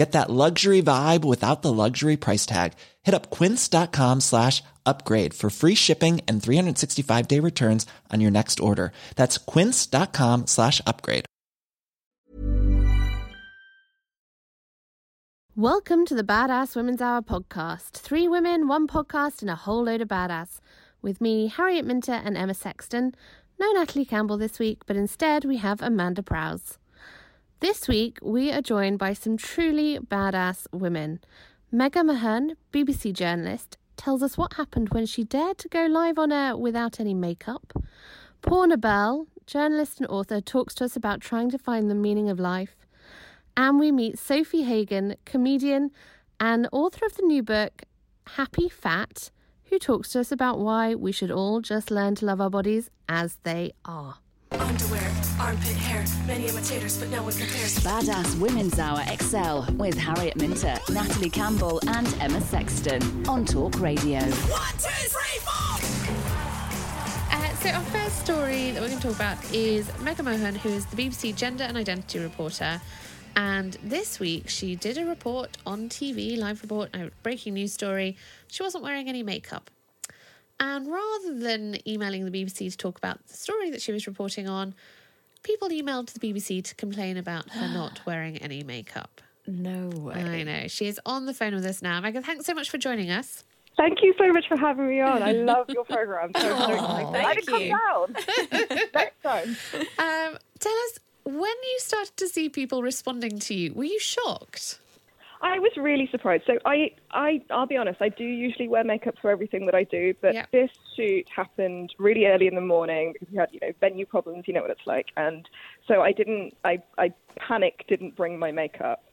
Get that luxury vibe without the luxury price tag. Hit up quince.com slash upgrade for free shipping and 365 day returns on your next order. That's quince.com slash upgrade. Welcome to the Badass Women's Hour podcast. Three women, one podcast, and a whole load of badass. With me, Harriet Minter and Emma Sexton. No Natalie Campbell this week, but instead we have Amanda Prowse. This week, we are joined by some truly badass women. Megha Mohan, BBC journalist, tells us what happened when she dared to go live on air without any makeup. Poorna Bell, journalist and author, talks to us about trying to find the meaning of life. And we meet Sofie Hagen, comedian and author of the new book, Happy Fat, who talks to us about why we should all just learn to love our bodies as they are. Underwear, armpit hair, many imitators, but no one compares. Badass Women's Hour XL with Harriet Minter, Natalie Campbell, and Emma Sexton on Talk Radio. One, two, three, four! Uh, so, our first story that we're going to talk about is Megha Mohan, who is the BBC gender and identity reporter. And this week, she did a report on TV, live report, a breaking news story. She wasn't wearing any makeup. And rather than emailing the BBC to talk about the story that she was reporting on, people emailed the BBC to complain about her not wearing any makeup. No way. I know. She is on the phone with us now. Megha, thanks so much for joining us. Thank you so much for having me on. I love your program. So, so excited. I didn't you. come down. Next time. Um, tell us, when you started to see people responding to you, were you shocked? I was really surprised. So I, I, I'll be honest. I do usually wear makeup for everything that I do, but Yeah. this shoot happened really early in the morning because we had, you know, venue problems. You know what it's like, and so I didn't. I, I panicked. Didn't bring my makeup.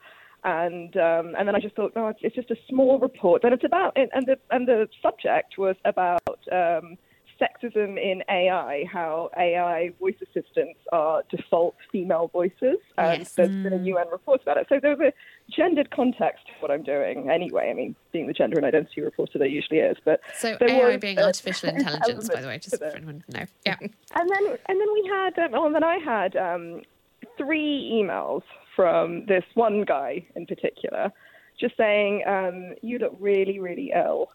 And um, and then I just thought, no, it's, it's just a small report. And it's about and the and the subject was about um, sexism in AI, how AI voice assistants are default female voices, and Yes. there's been a UN report about it. So there's a gendered context to what I'm doing anyway. I mean, being the gender and identity reporter, there usually is, but So AI was being artificial intelligence, by the way, just for anyone to know. Yeah. And then and then we had um, oh, and then I had um, three emails from this one guy in particular, just saying um, you look really really ill.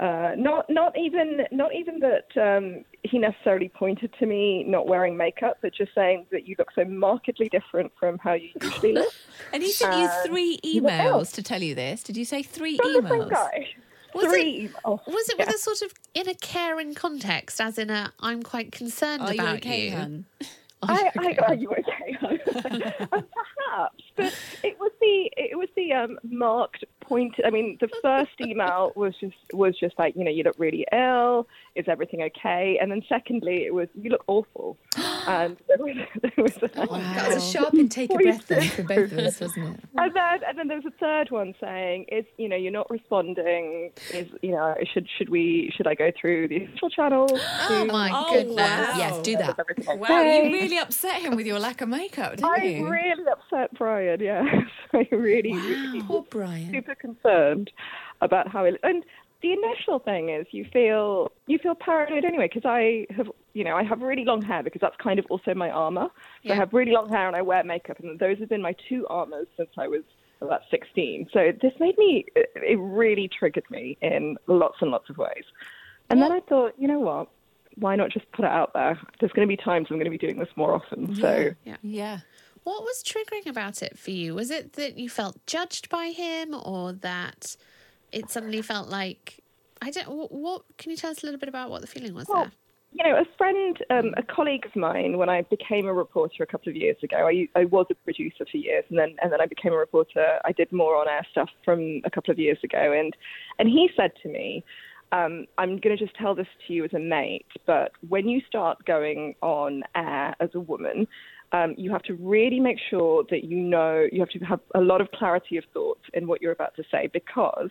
Uh, not not even not even that um, he necessarily pointed to me not wearing makeup, but just saying that you look so markedly different from how you usually look. And he sent you Um, three you look emails to tell you this. Did you say three From the same emails? guy. Was three emails. Was it with Yeah. a sort of in a caring context, as in a I'm quite concerned Are you about okay, you? hun? Are you I, okay, I, are you okay? And Perhaps, but it was the it was the um, marked point. I mean, the first email was just was just like you know you look really ill. Is everything okay? And then secondly, it was you look awful. and there was, there was That was a sharp intake of breath then for both of us, wasn't it? and then and then there was a third one saying, "Is you know you're not responding? Is you know should should we should I go through the official channels? Oh my goodness. Yes, do that. everything Wow, you really upset him with your lack of makeup, didn't I you? really upset Brian. Yeah, I really, really Poor Brian. super concerned about how it. And the initial thing is you feel you feel paranoid anyway because I have you know I have really long hair because that's kind of also my armor. So Yeah. I have really long hair and I wear makeup, and those have been my two armors since I was about 16. So this made me it it really triggered me in lots and lots of ways. And then I thought, you know what? Why not just put it out there? There's going to be times I'm going to be doing this more often. So Yeah. yeah. What was triggering about it for you? Was it that you felt judged by him, or that it suddenly felt like I don't? What, what can you tell us a little bit about what the feeling was Well, there? you know, a friend, um, a colleague of mine, when I became a reporter a couple of years ago, I, I was a producer for years, and then and then I became a reporter. I did more on air stuff from a couple of years ago, and and he said to me, um, "I'm going to just tell this to you as a mate, but when you start going on air as a woman." Um, you have to really make sure that you know you have to have a lot of clarity of thought in what you're about to say because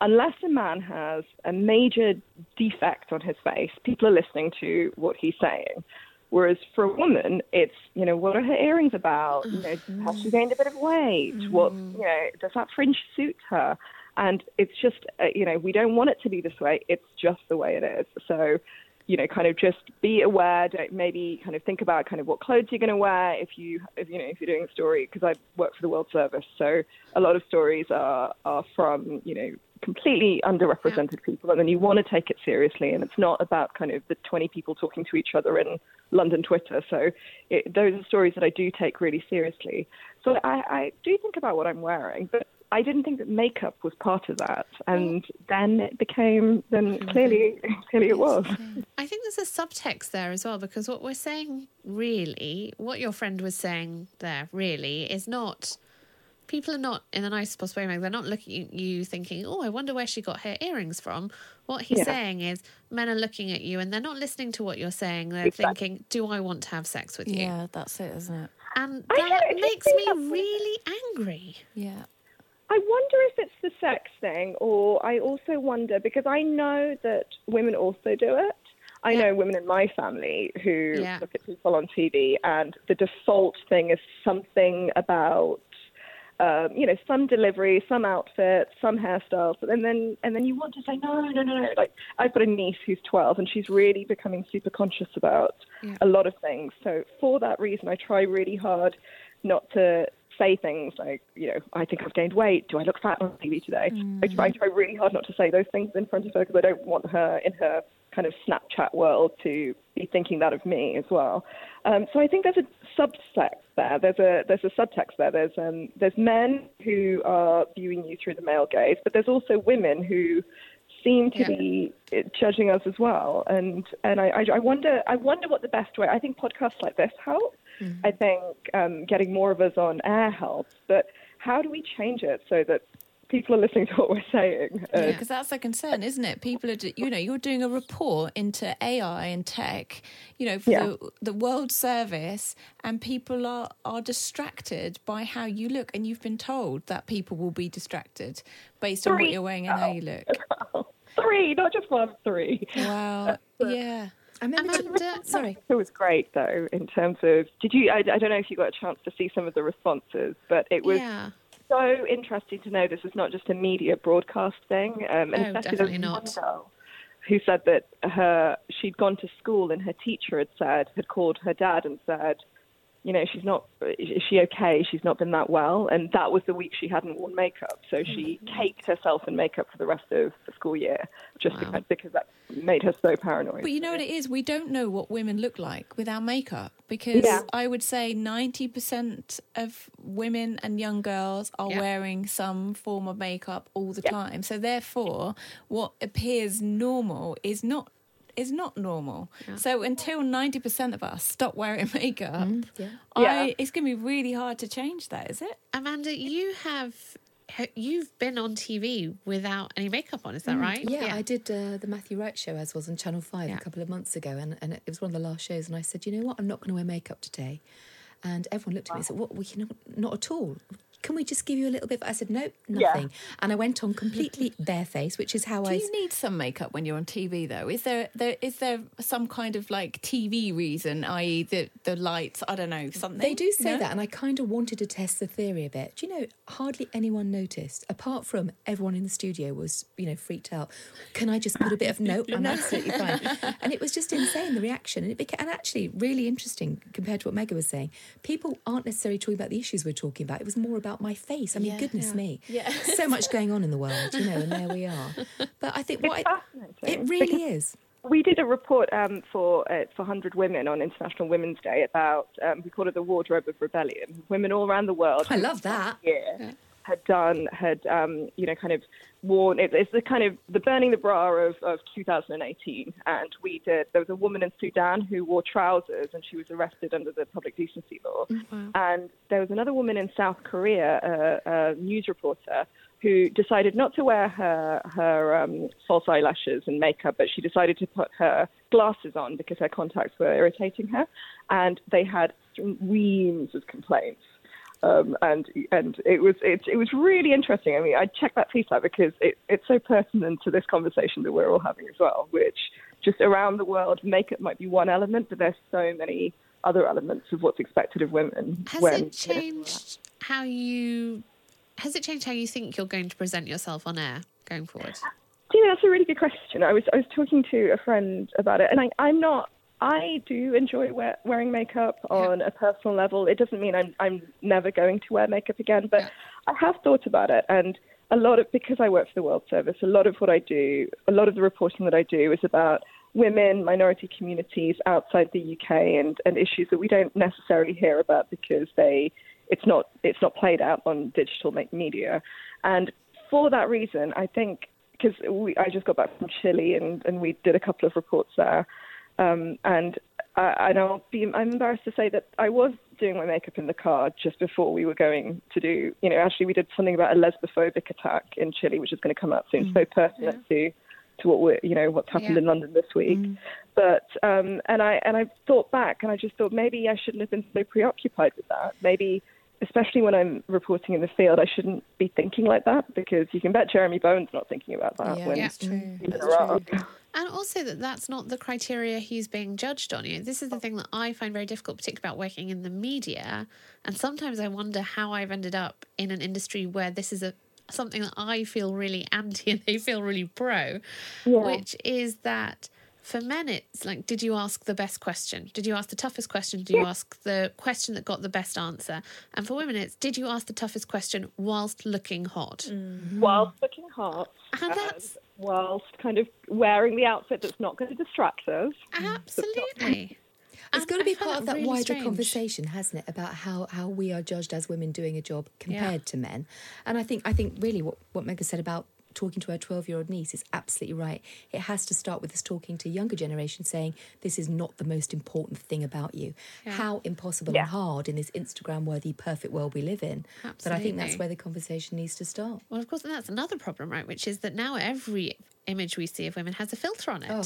unless a man has a major defect on his face, people are listening to what he's saying. Whereas for a woman, it's you know what are her earrings about? You know, has she gained a bit of weight? What you know does that fringe suit her? And it's just uh, you know we don't want it to be this way. It's just the way it is. So you know, kind of just be aware. Don't maybe kind of think about kind of what clothes you're going to wear if you, if, you know, if you're doing a story. Because I work for the World Service, so a lot of stories are are from you know completely underrepresented people, and then you want to take it seriously. And it's not about kind of the 20 people talking to each other in London Twitter. So it, those are stories that I do take really seriously. So I, I do think about what I'm wearing, but I didn't think that makeup was part of that, mm. and then it became. Then mm. clearly, clearly it was. Mm. I think there's a subtext there as well because what we're saying really, what your friend was saying there really is not. People are not, in the nicest possible way, they're not looking at you thinking, oh, I wonder where she got her earrings from. What he's Yeah. saying is men are looking at you and they're not listening to what you're saying. They're Exactly. thinking, do I want to have sex with you? Yeah, that's it, isn't it? And that makes me really angry. Yeah. I wonder if it's the sex thing, or I also wonder because I know that women also do it. I Yeah. know women in my family who Yeah. look at people on TV, and the default thing is something about, um, you know, some delivery, some outfit, some hairstyles, and then and then you want to say no, no, no, no. Like I've got a niece who's 12, and she's really becoming super conscious about Yeah. a lot of things. So for that reason, I try really hard not to say things like, you know, I think I've gained weight. Do I look fat on TV today? I try, try really hard not to say those things in front of her because I don't want her in her kind of Snapchat world to be thinking that of me as well. Um, so I think there's a subtext there. There's a there's a subtext there. There's um, there's men who are viewing you through the male gaze, but there's also women who seem to Yeah. be uh, judging us as well. And and I, I, I wonder I wonder what the best way. I think podcasts like this help. I think um, getting more of us on air helps. But how do we change it so that people are listening to what we're saying? Uh, Yeah, because that's a concern, isn't it? People are, do- you know, you're doing a report into AI and tech, you know, for Yeah. the, the world service, and people are, are distracted by how you look. And you've been told that people will be distracted based on what you're wearing and how you look. Three, not just one, three. Wow. Yeah. I remember. Amanda, sorry. It was great though in terms of. Did you? I, I don't know if you got a chance to see some of the responses, but it was yeah. so interesting to know this is not just a media broadcast thing. Um, and Oh, definitely not. girl Who said that her she'd gone to school and her teacher had said had called her dad and said, you know, she's not. Is she okay? She's not been that well, and that was the week she hadn't worn makeup, so she mm. caked herself in makeup for the rest of the school year, just Wow. because, because that made her so paranoid. But you know what it is? We don't know what women look like without makeup because Yeah. I would say 90% of women and young girls are Yeah. wearing some form of makeup all the Yeah. time. So therefore, what appears normal is not is not normal. So until 90% of us stop wearing makeup, yeah. I, it's going to be really hard to change that, is it? Amanda, you have you've been on TV without any makeup on, is that right? Mm, Yeah, I did uh, the Matthew Wright show as was on Channel 5 Yeah. a couple of months ago, and, and it was one of the last shows. And I said, you know what, I'm not going to wear makeup today. And everyone looked at me and said, what, we can, not at all. Can we just give you a little bit? I said, no, nothing. And I went on completely barefaced, which is how Do I. Do you need some makeup when you're on TV though? Is there there is there some kind of like TV reason, i.e. the the lights, I don't know, something? They do say No? that, and I kind of wanted to test the theory a bit. Do you know, hardly anyone noticed, apart from everyone in the studio was, you know, freaked out. Can I just put a bit of no? I'm absolutely fine. And it was just insane the reaction, and it became and actually really interesting compared to what Megha was saying. People aren't necessarily talking about the issues we're talking about. It was more about my face. I mean, Yeah. goodness Yeah. me, Yeah. so much going on in the world, you know, and there we are. But I think what It's I, fascinating it really is. We did a report um, for uh, for 100 Women on International Women's Day about um, we call it the wardrobe of rebellion. Women all around the world. I love that. Yeah. Had done had um, you know kind of worn it, it's the kind of the burning the bra of, of 2018 and we did there was a woman in Sudan who wore trousers and she was arrested under the public decency law. And there was another woman in South Korea a, a news reporter who decided not to wear her her um, false eyelashes and makeup, but she decided to put her glasses on because her contacts were irritating her, and they had reams of complaints. Um, and and it was it, it was really interesting. I mean, I checked that piece out because it, it's so pertinent to this conversation that we're all having as well. Which just around the world, makeup might be one element, but there's so many other elements of what's expected of women. Has when, it changed how you? Has it changed how you think you're going to present yourself on air going forward? Do you know, that's a really good question. I was I was talking to a friend about it, and I, I'm not. I do enjoy wear, wearing makeup on a personal level. It doesn't mean I'm I'm never going to wear makeup again, but Yeah. I have thought about it, and a lot of because I work for the World Service, a lot of what I do, a lot of the reporting that I do is about women, minority communities outside the UK, and and issues that we don't necessarily hear about because they it's not it's not played out on digital me- media, and for that reason, I think because I just got back from Chile and and we did a couple of reports there, um, and uh, and I'll be I'm embarrassed to say that I was doing my makeup in the car just before we were going to do you know actually we did something about a lesbophobic attack in Chile which is going to come out soon. So pertinent to to what we're you know what's happened Yeah. in London this week. But um and I and I thought back and I just thought maybe I shouldn't have been so preoccupied with that. Maybe especially when I'm reporting in the field I shouldn't be thinking like that because you can bet Jeremy Bowen's not thinking about that Yeah, when it's true. he's in Iraq. And also that that's not the criteria he's being judged on. You know, this is the thing that I find very difficult, particularly about working in the media. And sometimes I wonder how I've ended up in an industry where this is a something that I feel really anti and they feel really pro, which is that for men it's like, did you ask the best question? Did you ask the toughest question? Did you ask the question that got the best answer? And for women it's did you ask the toughest question whilst looking hot? Mm-hmm. Mm-hmm. whilst looking hot And that's whilst kind of wearing the outfit that's not going to distract us. absolutely. It's And got to be part of that that really wider strange. conversation, hasn't it, about how, how we are judged as women doing a job compared to men. And I think I think really what, what Megha said about talking to her 12 year old niece is absolutely right. It has to start with us talking to younger generation saying this is not the most important thing about you. How impossible Yeah. and hard in this Instagram worthy perfect world we live in. But I think that's where the conversation needs to start. Well, of course, and that's another problem, right? Which is that now every image we see of women has a filter on it. Oh.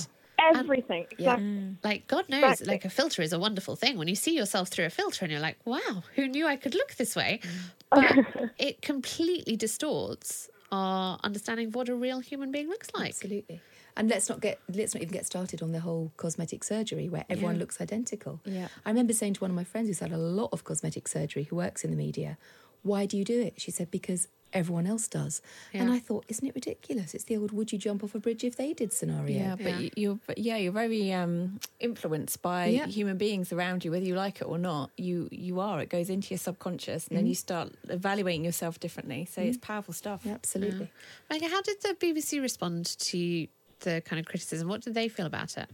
Everything. Yeah. Exactly. Mm. Like, God knows, Exactly. like a filter is a wonderful thing. When you see yourself through a filter and you're like, wow, who knew I could look this way? But it completely distorts our understanding of what a real human being looks like. Absolutely. And let's not get let's not even get started on the whole cosmetic surgery where everyone looks identical. Yeah. I remember saying to one of my friends who's had a lot of cosmetic surgery who works in the media, why do you do it? She said, because everyone else does. And I thought, isn't it ridiculous? It's the old would you jump off a bridge if they did scenario. Yeah, but Yeah. you- you're but yeah, you're very um, influenced by Yeah. human beings around you, whether you like it or not. You you are. It goes into your subconscious, and then Mm-hmm. you start evaluating yourself differently. So it's powerful stuff. Yeah, absolutely. Like, how did the BBC respond to the kind of criticism? What did they feel about it?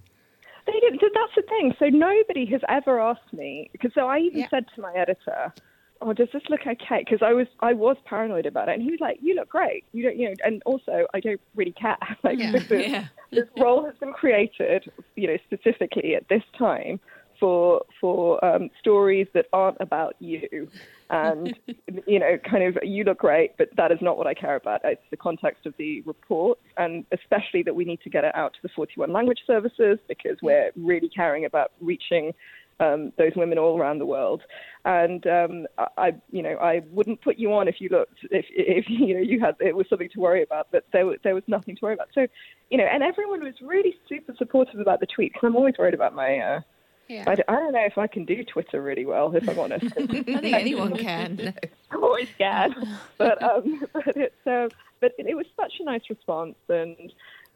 They didn't. that's the thing. So nobody has ever asked me because so I even Yeah. said to my editor, "Oh, does this look okay?" Because I was I was paranoid about it, and he was like, "You look great. You don't, you know." And also, I don't really care. Like Yeah. this, is- Yeah. this role has been created, you know, specifically at this time for for um, stories that aren't about you. And you know, kind of, you look great, but that is not what I care about. It's the context of the report, and especially that we need to get it out to the 41 language services because we're really caring about reaching um, those women all around the world. And um, I, I, you know, I wouldn't put you on if you looked, if, if you know, you had it was something to worry about. But there, wa- there was nothing to worry about. So, you know, and everyone was really super supportive about the tweet because I'm always worried about my. Uh, Yeah. I, d- I don't know if I can do Twitter really well, if I'm honest. I think anyone can. I'm always scared, but um, but it's uh, but it, it was such a nice response, and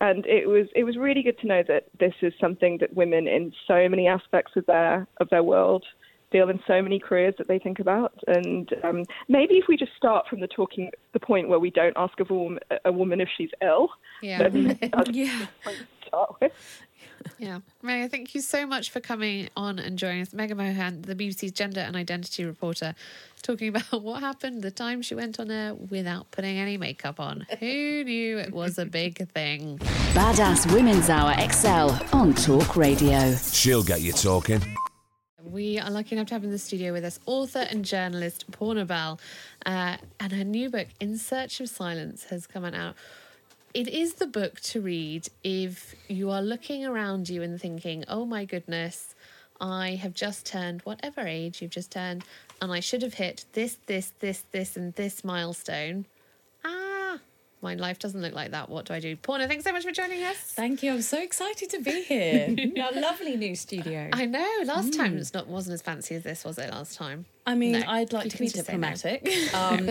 and it was it was really good to know that this is something that women in so many aspects of their of their world deal in so many careers that they think about, and um, maybe if we just start from the talking the point where we don't ask a woman a woman if she's ill, Yeah. then that's Yeah. the point to start with. Yeah. Maya, thank you so much for coming on and joining us. Megha Mohan, the BBC's gender and identity reporter, talking about what happened the time she went on air without putting any makeup on. Who knew it was a big thing? Badass Women's Hour XL on Talk Radio. She'll get you talking. We are lucky enough to have in the studio with us author and journalist Poorna Bell, uh, and her new book, In Search of Silence, has come out. It is the book to read if you are looking around you and thinking, oh my goodness, I have just turned whatever age you've just turned, and I should have hit this, this, this, this, and this milestone. My life doesn't look like that. What do I do? Poorna, thanks so much for joining us. Thank you. I'm so excited to be here. Our lovely new studio. I know. Last time it's not wasn't as fancy as this, was it? Last time. I mean, No, I'd like to be no. diplomatic. Um,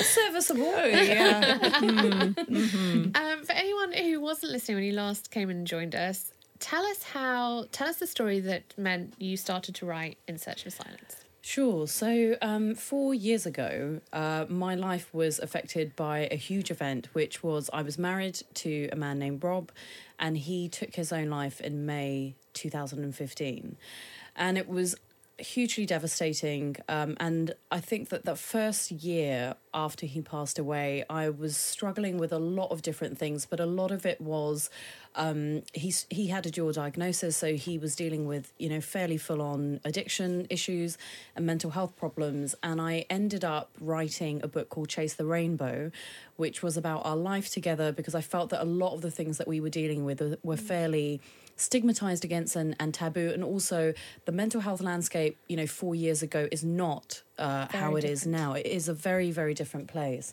serviceable. Yeah. Um, for anyone who wasn't listening when you last came and joined us, tell us how. Tell us the story that meant you started to write in Search of Silence. Sure. So, um, four years ago, uh, my life was affected by a huge event, which was I was married to a man named Rob, and he took his own life in May 2015. And it was hugely devastating. Um, and I think that the first year after he passed away, I was struggling with a lot of different things, but a lot of it was um, he's, he had a dual diagnosis, so he was dealing with, you know, fairly full on addiction issues and mental health problems. And I ended up writing a book called Chase the Rainbow, which was about our life together because I felt that a lot of the things that we were dealing with were- were fairly stigmatized against and, and taboo and also the mental health landscape you know four years ago is not uh, how it is now it is a very very different place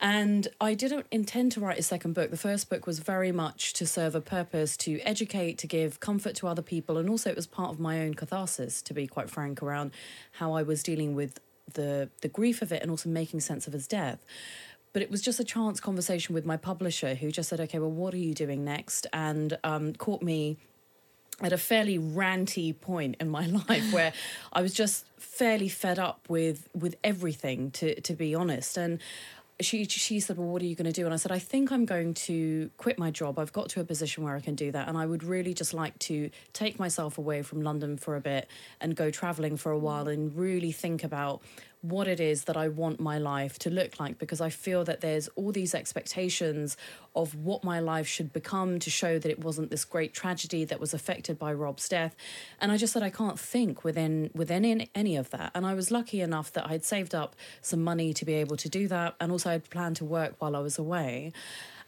and I didn't intend to write a second book. The first book was very much to serve a purpose to educate, to give comfort to other people, and also it was part of my own catharsis, to be quite frank, around how I was dealing with the the grief of it and also making sense of his death. But it was just a chance conversation with my publisher who just said, okay, well, what are you doing next? And um, caught me at a fairly ranty point in my life where I was just fairly fed up with with everything to to be honest. And she she said well what are you going to do? And I said I think I'm going to quit my job. I've got to a position where I can do that and I would really just like to take myself away from London for a bit and go traveling for a while and really think about what it is that I want my life to look like because I feel that there's all these expectations of what my life should become to show that it wasn't this great tragedy that was affected by Rob's death. And I just said I can't think within within any of that. And I was lucky enough that I'd saved up some money to be able to do that. And also I'd planned to work while I was away.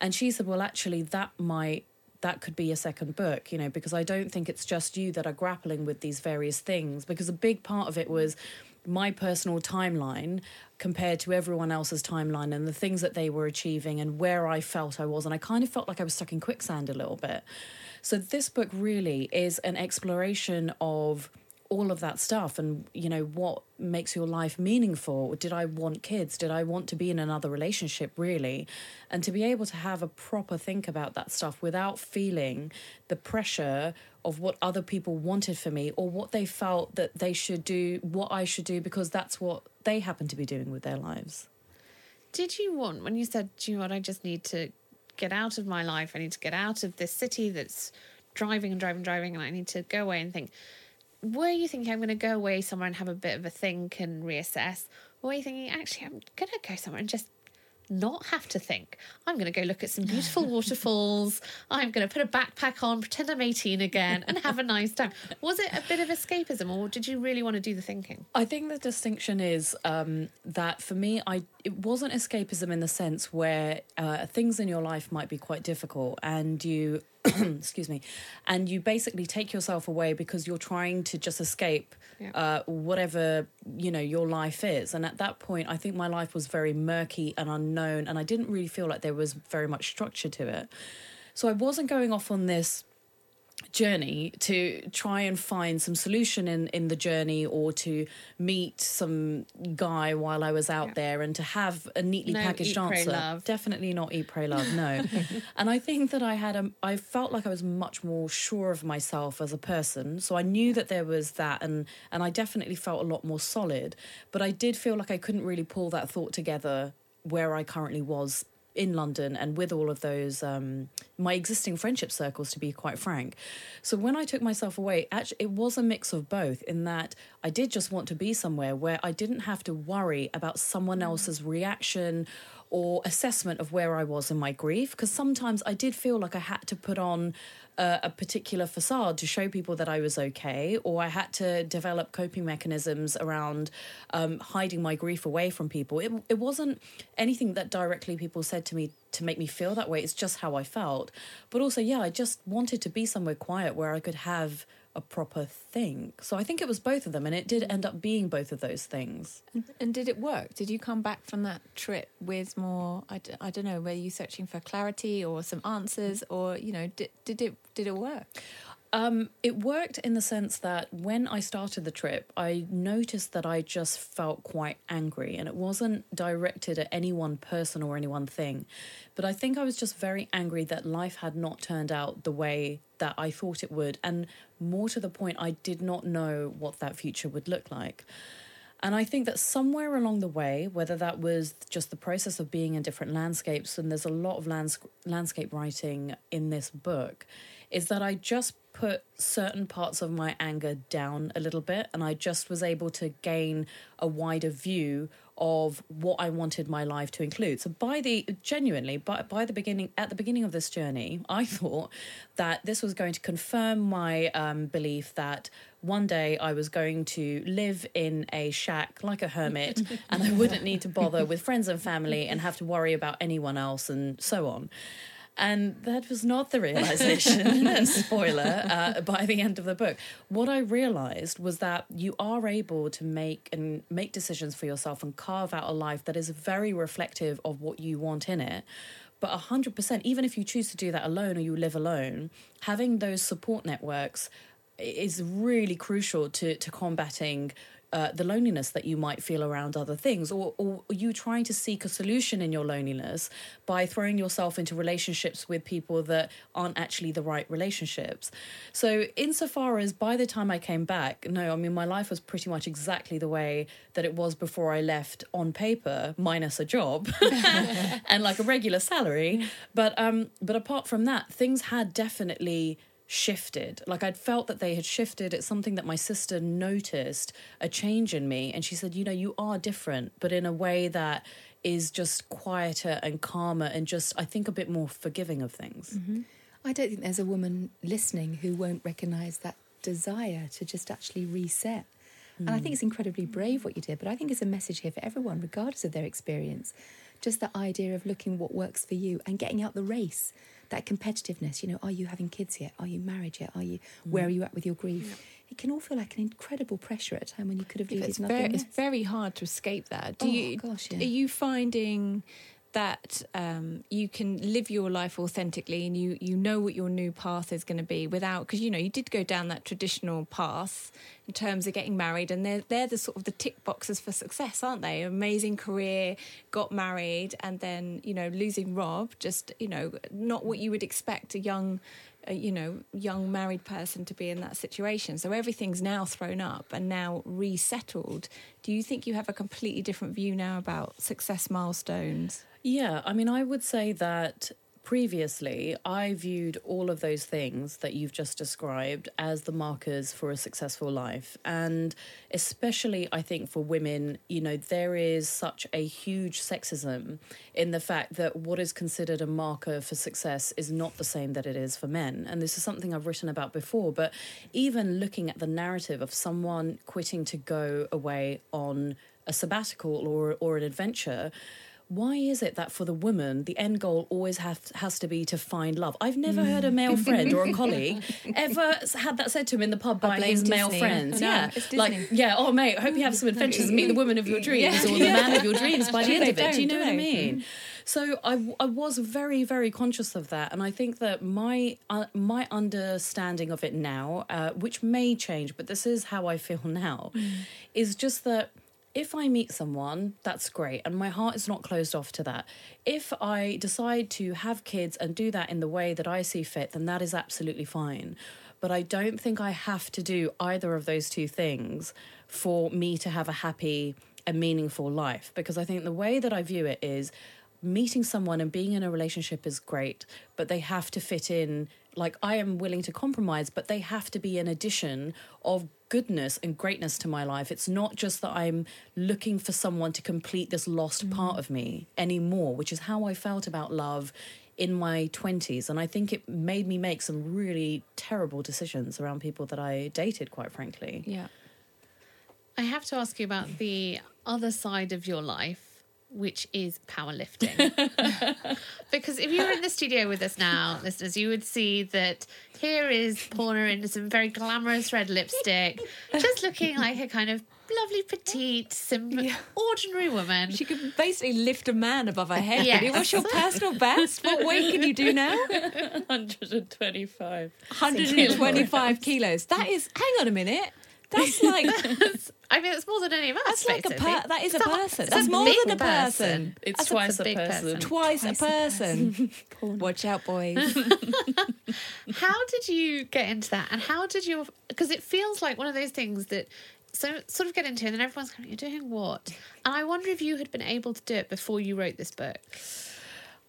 And she said well actually that might that could be a second book, you know, because I don't think it's just you that are grappling with these various things. Because a big part of it was my personal timeline compared to everyone else's timeline and the things that they were achieving and where I felt I was. And I kind of felt like I was stuck in quicksand a little bit. So this book really is an exploration of all of that stuff and you know what makes your life meaningful did i want kids did i want to be in another relationship really and to be able to have a proper think about that stuff without feeling the pressure of what other people wanted for me or what they felt that they should do what i should do because that's what they happen to be doing with their lives Did you want when you said, "Do you know what? I just need to get out of my life. I need to get out of this city that's driving and driving, and driving, and I need to go away and think." Were you thinking I'm going to go away somewhere and have a bit of a think and reassess, or were you thinking actually I'm going to go somewhere and just not have to think. I'm going to go look at some beautiful waterfalls. I'm going to put a backpack on, pretend I'm 18 again, and have a nice time. Was it a bit of escapism, or did you really want to do the thinking? I think the distinction is um, that for me, I it wasn't escapism in the sense where uh, things in your life might be quite difficult, and you, excuse me, and you basically take yourself away because you're trying to just escape Yeah. uh, whatever you know your life is. And at that point, I think my life was very murky and unknown, and I didn't really feel like there was very much structure to it. So I wasn't going off on this journey to try and find some solution in in the journey or to meet some guy while I was out there and to have a neatly No packaged eat, pray, answer. love. definitely not eat pray love no. And I think that I had a I felt like I was much more sure of myself as a person. So I knew that there was that and and I definitely felt a lot more solid. But I did feel like I couldn't really pull that thought together where I currently was in London and with all of those um, my existing friendship circles, to be quite frank. So when I took myself away, actually, it was a mix of both. In that I did just want to be somewhere where I didn't have to worry about someone else's reaction or assessment of where I was in my grief. Because sometimes I did feel like I had to put on a, a particular facade to show people that I was okay, or I had to develop coping mechanisms around um, hiding my grief away from people. It, it wasn't anything that directly people said to me to make me feel that way. It's just how I felt. But also, yeah, I just wanted to be somewhere quiet where I could have a proper thing. So I think it was both of them, and it did end up being both of those things. And, and did it work? Did you come back from that trip with more? I, d- I don't know. Were you searching for clarity or some answers, or you know, did did it did it work? Um, it worked in the sense that when I started the trip, I noticed that I just felt quite angry, and it wasn't directed at any one person or any one thing. But I think I was just very angry that life had not turned out the way that I thought it would. And more to the point, I did not know what that future would look like. And I think that somewhere along the way, whether that was just the process of being in different landscapes, and there's a lot of lands- landscape writing in this book, is that I just put certain parts of my anger down a little bit and I just was able to gain a wider view of what I wanted my life to include. So by the genuinely by by the beginning at the beginning of this journey, I thought that this was going to confirm my um, belief that one day I was going to live in a shack like a hermit and I wouldn't need to bother with friends and family and have to worry about anyone else and so on. And that was not the realization, spoiler, uh, by the end of the book. What I realized was that you are able to make and make decisions for yourself and carve out a life that is very reflective of what you want in it. But 100%, even if you choose to do that alone or you live alone, having those support networks is really crucial to, to combating uh, the loneliness that you might feel around other things, or, or you trying to seek a solution in your loneliness by throwing yourself into relationships with people that aren't actually the right relationships. So, insofar as by the time I came back, no, I mean, my life was pretty much exactly the way that it was before I left on paper, minus a job and like a regular salary. But, um, but apart from that, things had definitely shifted. Like I'd felt that they had shifted. It's something that my sister noticed a change in me. And she said, You know, you are different, but in a way that is just quieter and calmer and just, I think, a bit more forgiving of things. Mm-hmm. I don't think there's a woman listening who won't recognise that desire to just actually reset. Mm. And I think it's incredibly brave what you did, but I think it's a message here for everyone, regardless of their experience. Just the idea of looking what works for you and getting out the race that competitiveness, you know, are you having kids yet? Are you married yet? Are you mm. where are you at with your grief? It can all feel like an incredible pressure at a time when you could have needed it's nothing. Very, it's very hard to escape that. Do oh, you gosh, yeah. are you finding that um, you can live your life authentically and you you know what your new path is going to be without because you know you did go down that traditional path in terms of getting married and they're they're the sort of the tick boxes for success aren't they? Amazing career got married and then you know losing rob just you know not what you would expect a young a, you know young married person to be in that situation. So everything's now thrown up and now resettled. Do you think you have a completely different view now about success milestones? Yeah, I mean, I would say that previously I viewed all of those things that you've just described as the markers for a successful life. And especially, I think, for women, you know, there is such a huge sexism in the fact that what is considered a marker for success is not the same that it is for men. And this is something I've written about before. But even looking at the narrative of someone quitting to go away on a sabbatical or, or an adventure why is it that for the woman the end goal always has has to be to find love? I've never heard a male friend or a colleague ever had that said to him in the pub by his Disney. male friends. No, yeah, like yeah. Oh mate, I hope you have some adventures and meet the woman of your dreams or the man of your dreams by the end of it. Do you know do what I mean? So I, I was very very conscious of that, and I think that my uh, my understanding of it now, uh, which may change, but this is how I feel now, is just that if I meet someone, that's great, and my heart is not closed off to that. If I decide to have kids and do that in the way that I see fit, then that is absolutely fine. But I don't think I have to do either of those two things for me to have a happy and meaningful life because I think the way that I view it is meeting someone and being in a relationship is great, but they have to fit in. Like, I am willing to compromise, but they have to be an addition of goodness and greatness to my life. It's not just that I'm looking for someone to complete this lost mm-hmm. part of me anymore, which is how I felt about love in my 20s. And I think it made me make some really terrible decisions around people that I dated, quite frankly. Yeah. I have to ask you about the other side of your life, which is powerlifting. because if you were in the studio with us now, listeners, you would see that here is Poorna in some very glamorous red lipstick, just looking like a kind of lovely, petite, sim- ordinary woman. She could basically lift a man above her head. Yes. What's your personal best? What weight can you do now? 125. 125 kilos. That is, hang on a minute. That's like, I mean, it's more than any of us. that's like a basically. per- that is a person. it's That's more than a person. It's That's twice a, big person. Twice, a person. Watch out, boys. How did you get into that? And how did you? Because it feels like one of those things that so sort of get into, and then everyone's going, "You're doing what?" And I wonder if you had been able to do it before you wrote this book.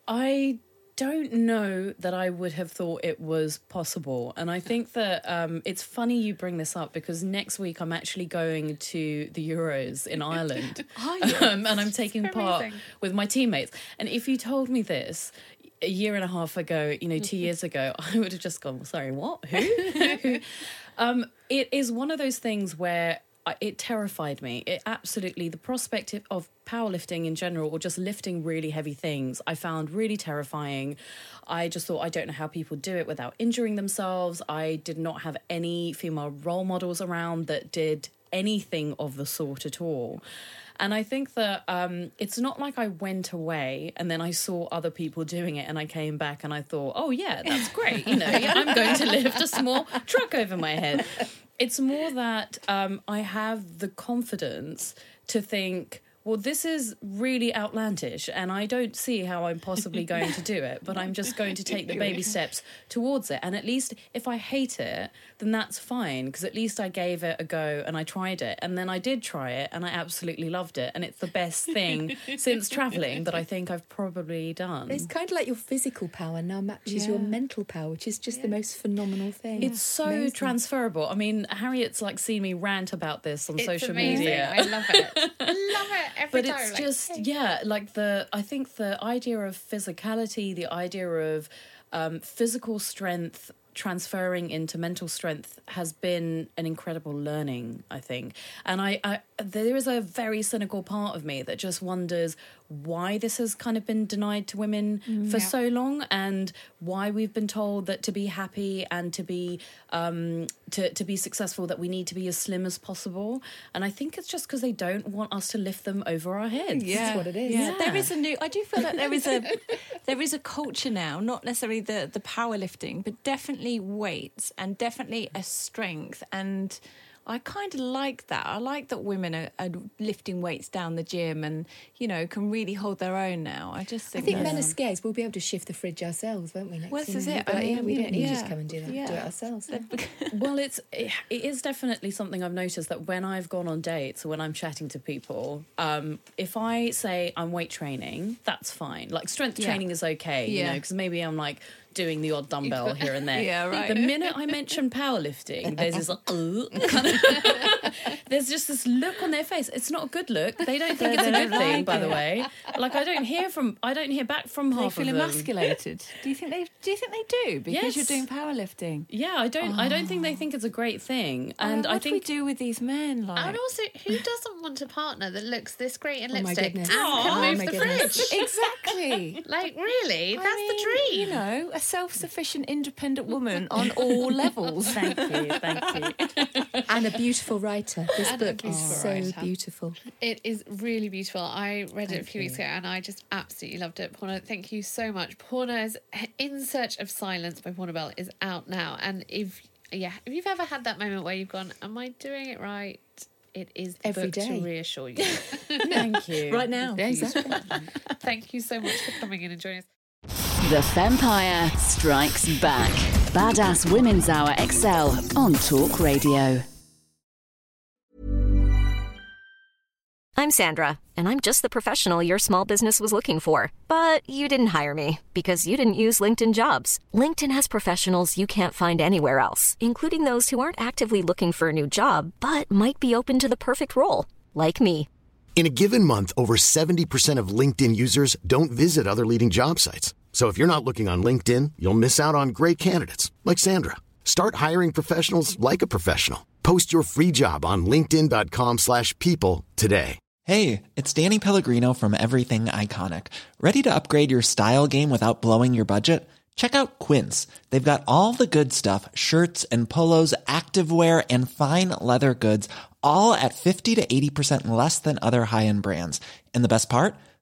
I don't know that I would have thought it was possible. And I think that um, it's funny you bring this up because next week I'm actually going to the Euros in Ireland. um, and I'm taking part amazing. with my teammates. And if you told me this, a year and a half ago, you know, two years ago, I would have just gone, sorry, what? Who? um, it is one of those things where it terrified me. It absolutely, the prospect of- powerlifting in general or just lifting really heavy things, I found really terrifying. I just thought, I don't know how people do it without injuring themselves. I did not have any female role models around that did anything of the sort at all. And I think that um, it's not like I went away and then I saw other people doing it and I came back and I thought, oh, yeah, that's great. You know, I'm going to lift a small truck over my head. It's more that um, I have the confidence to think, well, this is really outlandish, and I don't see how I'm possibly going to do it, but I'm just going to take the baby steps towards it. And at least if I hate it, then that's fine, because at least I gave it a go and I tried it. And then I did try it, and I absolutely loved it. And it's the best thing since traveling that I think I've probably done. It's kind of like your physical power now matches your mental power, which is just the most phenomenal thing. It's so Amazing. transferable. I mean, Harriet's like seen me rant about this on It's social amazing. media. I love it. I love it every but time. it's like, just hey. yeah like the i think the idea of physicality the idea of um, physical strength transferring into mental strength has been an incredible learning i think and I, I there is a very cynical part of me that just wonders why this has kind of been denied to women for so long and why we've been told that to be happy and to be um to, to be successful that we need to be as slim as possible and i think it's just because they don't want us to lift them over our heads Yeah, what it is. Yeah. there is a new. I do feel that there is a there is a culture now, not necessarily the the powerlifting, but definitely weights and definitely a strength. And I kind of like that. I like that women are, are lifting weights down the gym and you know can really hold their own now. I just think. I think, men are scared. We'll be able to shift the fridge ourselves, won't we? Next Well, this is it. know. I yeah, we don't need to just come and do that. Do it Yeah. ourselves. well it's it, it is definitely something i've noticed that when i've gone on dates or when i'm chatting to people um if i say i'm weight training that's fine like strength Yeah. training is okay you know because maybe i'm like doing the odd dumbbell here and there Yeah, right. the minute i mention powerlifting there's this like, kind of there's just this look on their face it's not a good look they don't think it's a good thing like by the way like i don't hear from i don't hear back from they half feel of them emasculated. Do you think they? Do you think they do because Yes. you're doing powerlifting? yeah i don't i don't think they ah. think it's a great thing and Oh, i think we do with these men? Like, And also, who doesn't want a partner that looks this great in Oh lipstick and Oh can move my the goodness. fridge? exactly. Like, really? I That's mean, the dream. You know, a self-sufficient, independent woman on all levels. thank you thank you and a beautiful writer. This And book is so writer. beautiful. It is really beautiful. I read it a Thank few weeks ago and I just absolutely loved it. Poorna, thank you so much. Poorna's In Search of Silence by Poorna Bell is out now. And if, yeah, if you've ever had that moment where you've gone, Am I doing it right? It is the Every book day. to reassure you. thank you Right now. Exactly. thank you so much for coming in and joining us. The Fempire Strikes Back. Badass Women's Hour XL on Talk Radio. I'm Sandra, and I'm just the professional your small business was looking for. But you didn't hire me because you didn't use LinkedIn jobs. LinkedIn has professionals you can't find anywhere else, including those who aren't actively looking for a new job but might be open to the perfect role, like me. In a given month, over 70% of LinkedIn users don't visit other leading job sites. So if you're not looking on LinkedIn, you'll miss out on great candidates like Sandra. Start hiring professionals like a professional. Post your free job on linkedin.com/people today. Hey, it's Danny Pellegrino from Everything Iconic. Ready to upgrade your style game without blowing your budget? Check out Quince. They've got all the good stuff, shirts and polos, activewear and fine leather goods, all at 50 to 80% less than other high-end brands. And the best part?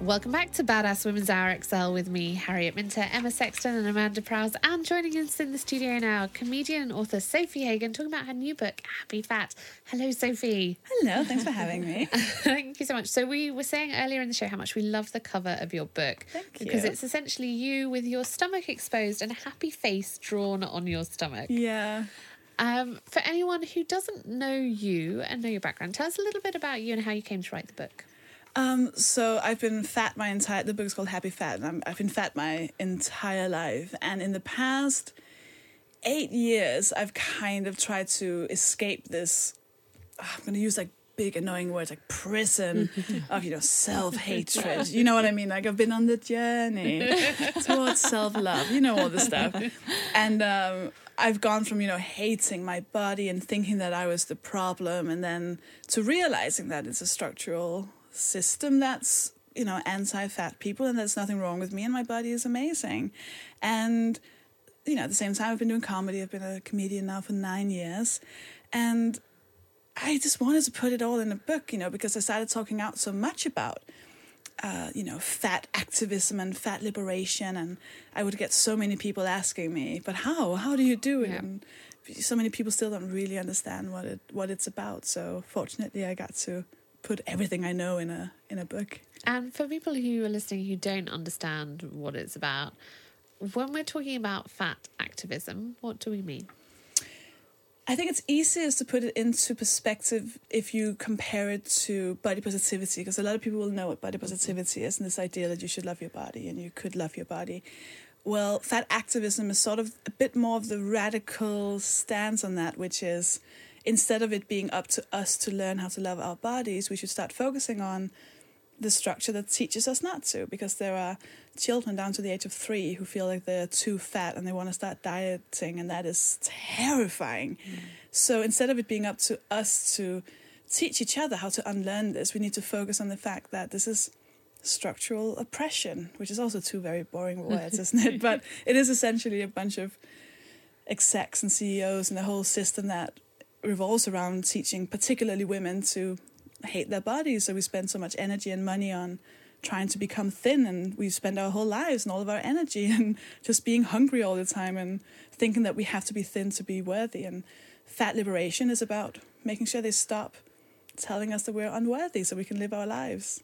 Welcome back to Badass Women's Hour XL with me, Harriet Minter, Emma Sexton, and Amanda Prowse. And joining us in the studio now, comedian and author Sofie Hagen, talking about her new book, Happy Fat. Hello, Sophie. Hello, thanks for having me. Thank you so much. So, we were saying earlier in the show how much we love the cover of your book. Thank Because it's essentially you with your stomach exposed and a happy face drawn on your stomach. Yeah. Um, for anyone who doesn't know you and know your background, tell us a little bit about you and how you came to write the book. Um, so I've been fat my entire. The book's called Happy Fat, and I'm, I've been fat my entire life. And in the past eight years, I've kind of tried to escape this. ah, I'm going to use like big annoying words like prison of you know self hatred. You know what I mean? Like I've been on the journey towards self love. You know all this stuff, and. um I've gone from, you know, hating my body and thinking that I was the problem, and then to realizing that it's a structural system that's, you know, anti fat people, and there's nothing wrong with me, and my body is amazing. And, you know, at the same time, I've been doing comedy, I've been a comedian now for nine years, and I just wanted to put it all in a book, you know, because I started talking out so much about uh, you know, fat activism and fat liberation, and I would get so many people asking me, "But how? How do you do it?" And so many people still don't really understand what it what it's about. So fortunately, I got to put everything I know in a in a book. And for people who are listening who don't understand what it's about, when we're talking about fat activism, what do we mean? I think it's easiest to put it into perspective if you compare it to body positivity, because a lot of people will know what body positivity is and this idea that you should love your body and you could love your body. Well, fat activism is sort of a bit more of the radical stance on that, which is instead of it being up to us to learn how to love our bodies, we should start focusing on the structure that teaches us not to because there are children down to the age of three who feel like they're too fat and they want to start dieting and that is terrifying. Mm. So instead of it being up to us to teach each other how to unlearn this we need to focus on the fact that this is structural oppression which is also two very boring words isn't it? But it is essentially a bunch of execs and ceos and the whole system that revolves around teaching particularly women to hate their bodies. So we spend so much energy and money on trying to become thin, and we spend our whole lives and all of our energy and just being hungry all the time and thinking that we have to be thin to be worthy. And fat liberation is about making sure they stop telling us that we're unworthy so we can live our lives.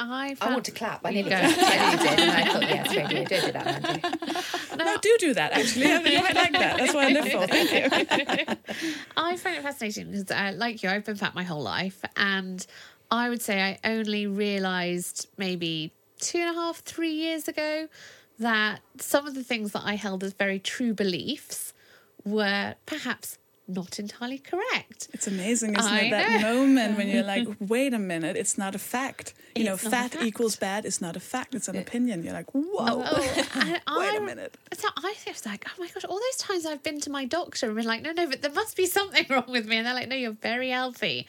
I, I want to clap. I You nearly go. did. I nearly did. And I thought, yes, radio, don't do that, Mandy. No, do do that actually. I really like that. That's what I live for. Thank you. I find it fascinating because, uh, like you, I've been fat my whole life, and I would say I only realised maybe two and a half, three years ago that some of the things that I held as very true beliefs were perhaps not entirely correct. It's amazing, isn't I it? That know. moment when you're like, wait a minute, it's not a fact. You know, It's a fat equals bad is not a fact, it's an opinion. You're like, whoa. and Wait a minute. So I was like, oh my gosh, all those times I've been to my doctor and been like, no, no, but there must be something wrong with me. And they're like, no, you're very healthy.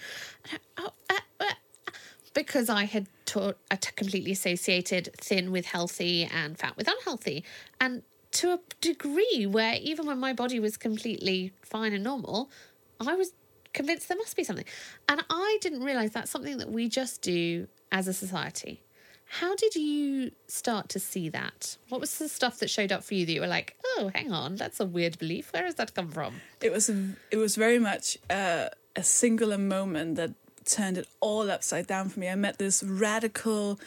And I, oh, uh, uh, because I had taught, I completely associated thin with healthy and fat with unhealthy. And to a degree where even when my body was completely fine and normal, I was convinced there must be something. And I didn't realize that's something that we just do as a society. How did you start to see that? What was the stuff that showed up for you that you were like, oh, hang on, that's a weird belief. Where has that come from? It was a, it was very much uh, a singular moment that turned it all upside down for me. I met this radical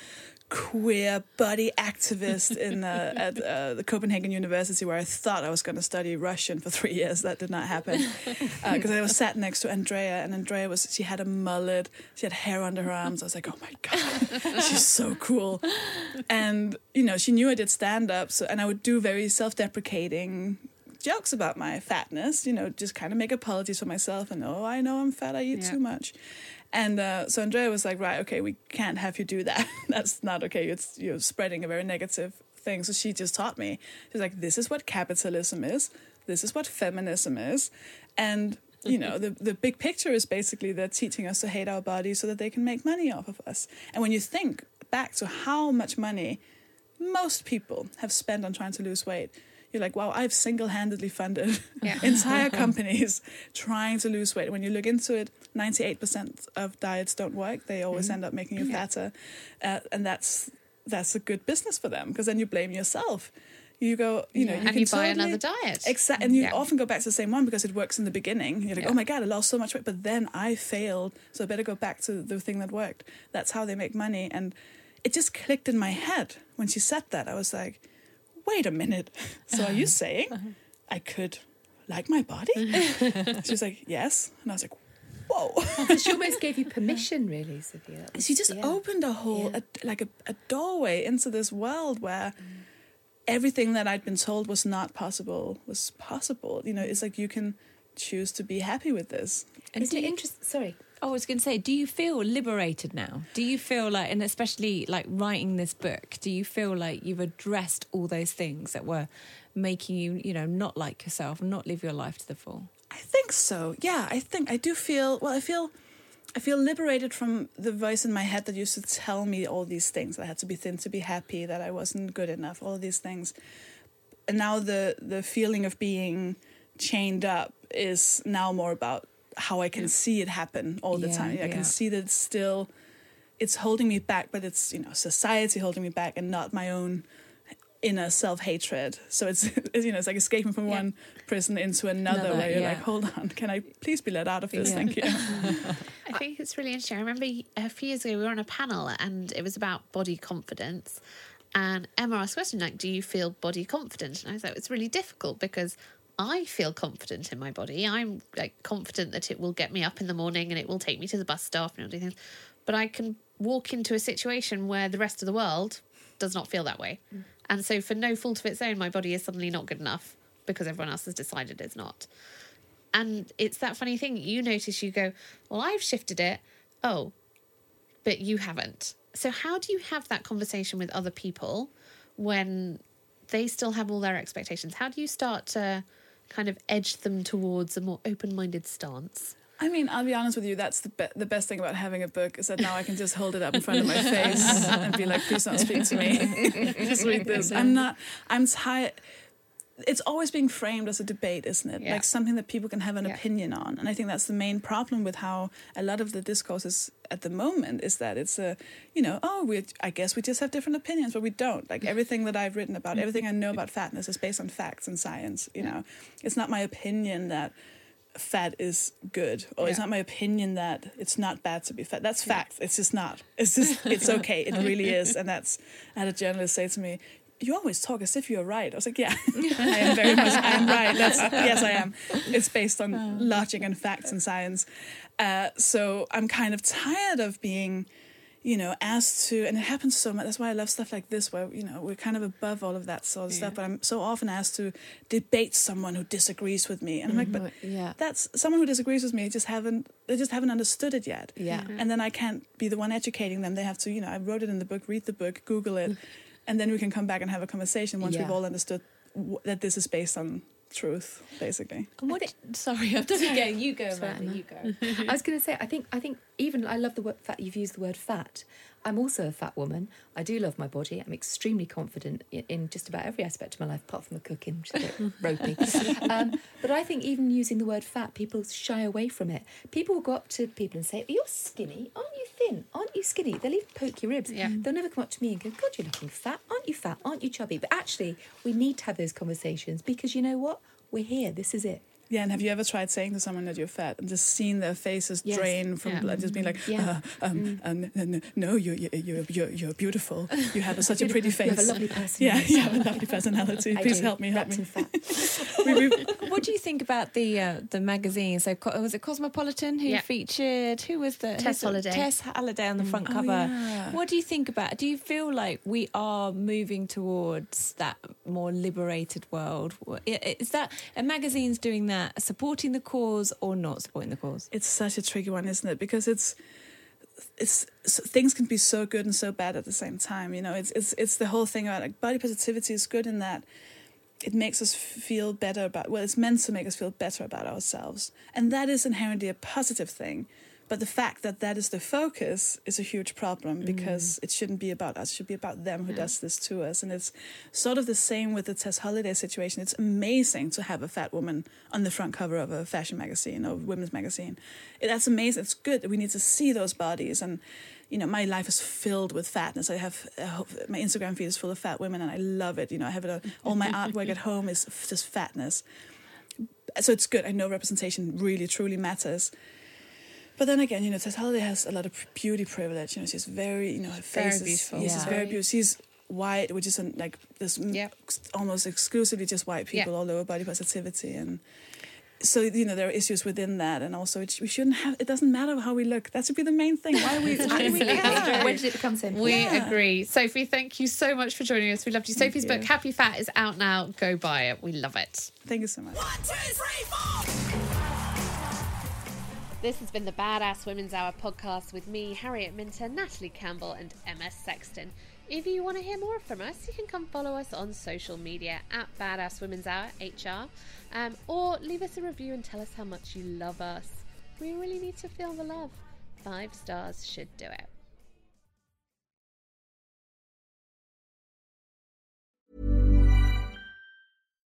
queer body activist in uh, at uh, the Copenhagen University where I thought I was going to study Russian for three years. That did not happen because I was sat next to Andrea, and Andrea was she had a mullet, she had hair under her arms. I was like, oh my god, she's so cool. And you know, she knew I did stand up, so and I would do very self-deprecating jokes about my fatness, you know, just kind of make apologies for myself and oh, I know I'm fat, I eat Yeah. too much. And uh, so Andrea was like, right, okay, we can't have you do that. That's not okay. It's you're spreading a very negative thing. So she just taught me. She's like, this is what capitalism is. This is what feminism is. And you know, the the big picture is basically they're teaching us to hate our bodies so that they can make money off of us. And when you think back to how much money most people have spent on trying to lose weight, you're like, wow, I've single handedly funded Yeah. entire companies trying to lose weight. When you look into it, 98% of diets don't work. They always Mm-hmm. end up making you fatter. Uh, and that's that's a good business for them because then you blame yourself. You go, you know, Yeah. you And can you buy totally- another diet. Exactly. And you Yeah. often go back to the same one because it works in the beginning. You're like, Yeah. oh my God, I lost so much weight. But then I failed. So I better go back to the thing that worked. That's how they make money. And it just clicked in my head when she said that. I was like, wait a minute. So are you uh-huh. saying uh-huh. I could like my body? she was like, yes. And I was like, whoa. So she almost gave you permission, really, Sophia. Was- she just yeah. opened a whole a, like a, a doorway into this world where everything that I'd been told was not possible was possible. You know, it's like you can choose to be happy with this. And Isn't it interesting? Sorry. I was going to say, do you feel liberated now? Do you feel like, and especially like writing this book, do you feel like you've addressed all those things that were making you, you know, not like yourself not live your life to the full? I think so. Yeah, I think I do feel well. I feel I feel liberated from the voice in my head that used to tell me all these things. That I had to be thin to be happy. That I wasn't good enough. All these things. And now the the feeling of being chained up is now more about how I can see it happen all the Yeah, time. I yeah. can see that it's still it's holding me back, but it's you know society holding me back and not my own inner self hatred. So it's you know it's like escaping from one prison into another, Another, where you're yeah. like, hold on, can I please be let out of this? Yeah. Thank you. I think it's really interesting. I remember a few years ago we were on a panel and it was about body confidence. And Emma asked a question like, "Do you feel body confident?" And I was like, "It's really difficult because I feel confident in my body. I'm like confident that it will get me up in the morning and it will take me to the bus stop and all these things. But I can walk into a situation where the rest of the world does not feel that way. Mm. And so, for no fault of its own, my body is suddenly not good enough because everyone else has decided it's not. And it's that funny thing. You notice, you go, Well, I've shifted it. Oh, but you haven't. So, how do you have that conversation with other people when they still have all their expectations? How do you start to kind of edged them towards a more open minded stance? I mean, I'll be honest with you. That's the be- the best thing about having a book is that now I can just hold it up in front of my face and be like, "Please don't speak to me. just read this." I'm not. I'm tired. It's always being framed as a debate, isn't it? Yeah. Like something that people can have an Yeah. opinion on, and I think that's the main problem with how a lot of the discourses at the moment is that it's a, you know, oh, we. I guess we just have different opinions, but we don't. Like mm-hmm. everything that I've written about, mm-hmm. everything I know about fatness is based on facts and science. You know, it's not my opinion that fat is good or it's not my opinion that it's not bad to be fat that's fact it's just not it's just it's okay it really is and that's i had a journalist say to me you always talk as if you're right i was like yeah i am very much i am right that's yes i am it's based on logic and facts and science uh, so i'm kind of tired of being you know, asked to, and it happens so much. That's why I love stuff like this, where you know we're kind of above all of that sort of stuff. But I'm so often asked to debate someone who disagrees with me, and I'm like, but Mm-hmm. yeah. that's someone who disagrees with me. Just haven't they just haven't understood it yet. Yeah. Mhm. and then I can't be the one educating them. They have to, you know, I wrote it in the book. Read the book, Google it, and then we can come back and have a conversation once we've all understood w- that this is based on truth, basically. What? It, sorry, I'm just go. You go, Amanda. You go. I was going to say, I think, I think even I love the word fat. You've used the word fat. I'm also a fat woman. I do love my body. I'm extremely confident in, in just about every aspect of my life, apart from the cooking, which is a bit ropey. Um, but I think even using the word fat, people shy away from it. People will go up to people and say, "You're skinny, aren't you thin? Aren't you skinny?" They'll even poke your ribs. Yeah. They'll never come up to me and go, "God, you're looking fat. Aren't you fat? Aren't you chubby?" But actually, we need to have those conversations because you know what? We're here. This is it. Yeah, and have you ever tried saying to someone that you're fat and just seen their faces Yes. drain from Yeah. blood, just being like, Yeah. uh, um, um, n- n- no, you're, you're, you're, you're, you're beautiful. You have a, such a pretty face. You have a lovely personality. Yeah, personality. you have a lovely personality. Please do. help me, help Wrapped me. In fat. what do you think about the uh, the magazine? So Co- was it Cosmopolitan who Yeah. featured who was the Tess who's the- Holliday. Tess Holliday on the front Oh, cover. yeah. What do you think about? Do you feel like we are moving towards that more liberated world? I- i- Is that a magazine's doing that, supporting the cause or not supporting the cause? It's such a tricky one, isn't it? Because it's it's so, things can be so good and so bad at the same time. You know, it's it's it's the whole thing about like body positivity is good in that it makes us feel better about well, it's meant to make us feel better about ourselves, and that is inherently a positive thing. But the fact that that is the focus is a huge problem because it shouldn't be about us; it should be about them who does this to us. And it's sort of the same with the Tess Holliday situation. It's amazing to have a fat woman on the front cover of a fashion magazine or women's magazine. It, that's amazing. It's good. That we need to see those bodies and. You know, my life is filled with fatness. I have uh, my Instagram feed is full of fat women, and I love it. You know, I have it. uh, All my artwork at home is just fatness. So it's good. I know representation really, truly matters. But then again, you know, Tess Holliday has a lot of beauty privilege. You know, she's very, you know, her Very face is beautiful. she's very beautiful. She's white, which is an, like this Yep. almost exclusively just white people, Yeah. all over body positivity, and so you know there are issues within that, and also it, we shouldn't have. It doesn't matter how we look. That should be the main thing. Why are we? why do we care? when did it become simple? We Yeah. agree. Sofie, thank you so much for joining us. We loved you. Sofie's book. Happy Fat, is out now. Go buy it. We love it. Thank you so much. This has been the Badass Women's Hour podcast with me, Harriet Minter, Natalie Campbell, and Emma Sexton. If you want to hear more from us, you can come follow us on social media at Badass Women's Hour HR, um, or leave us a review and tell us how much you love us. We really need to feel the love. Five stars should do it.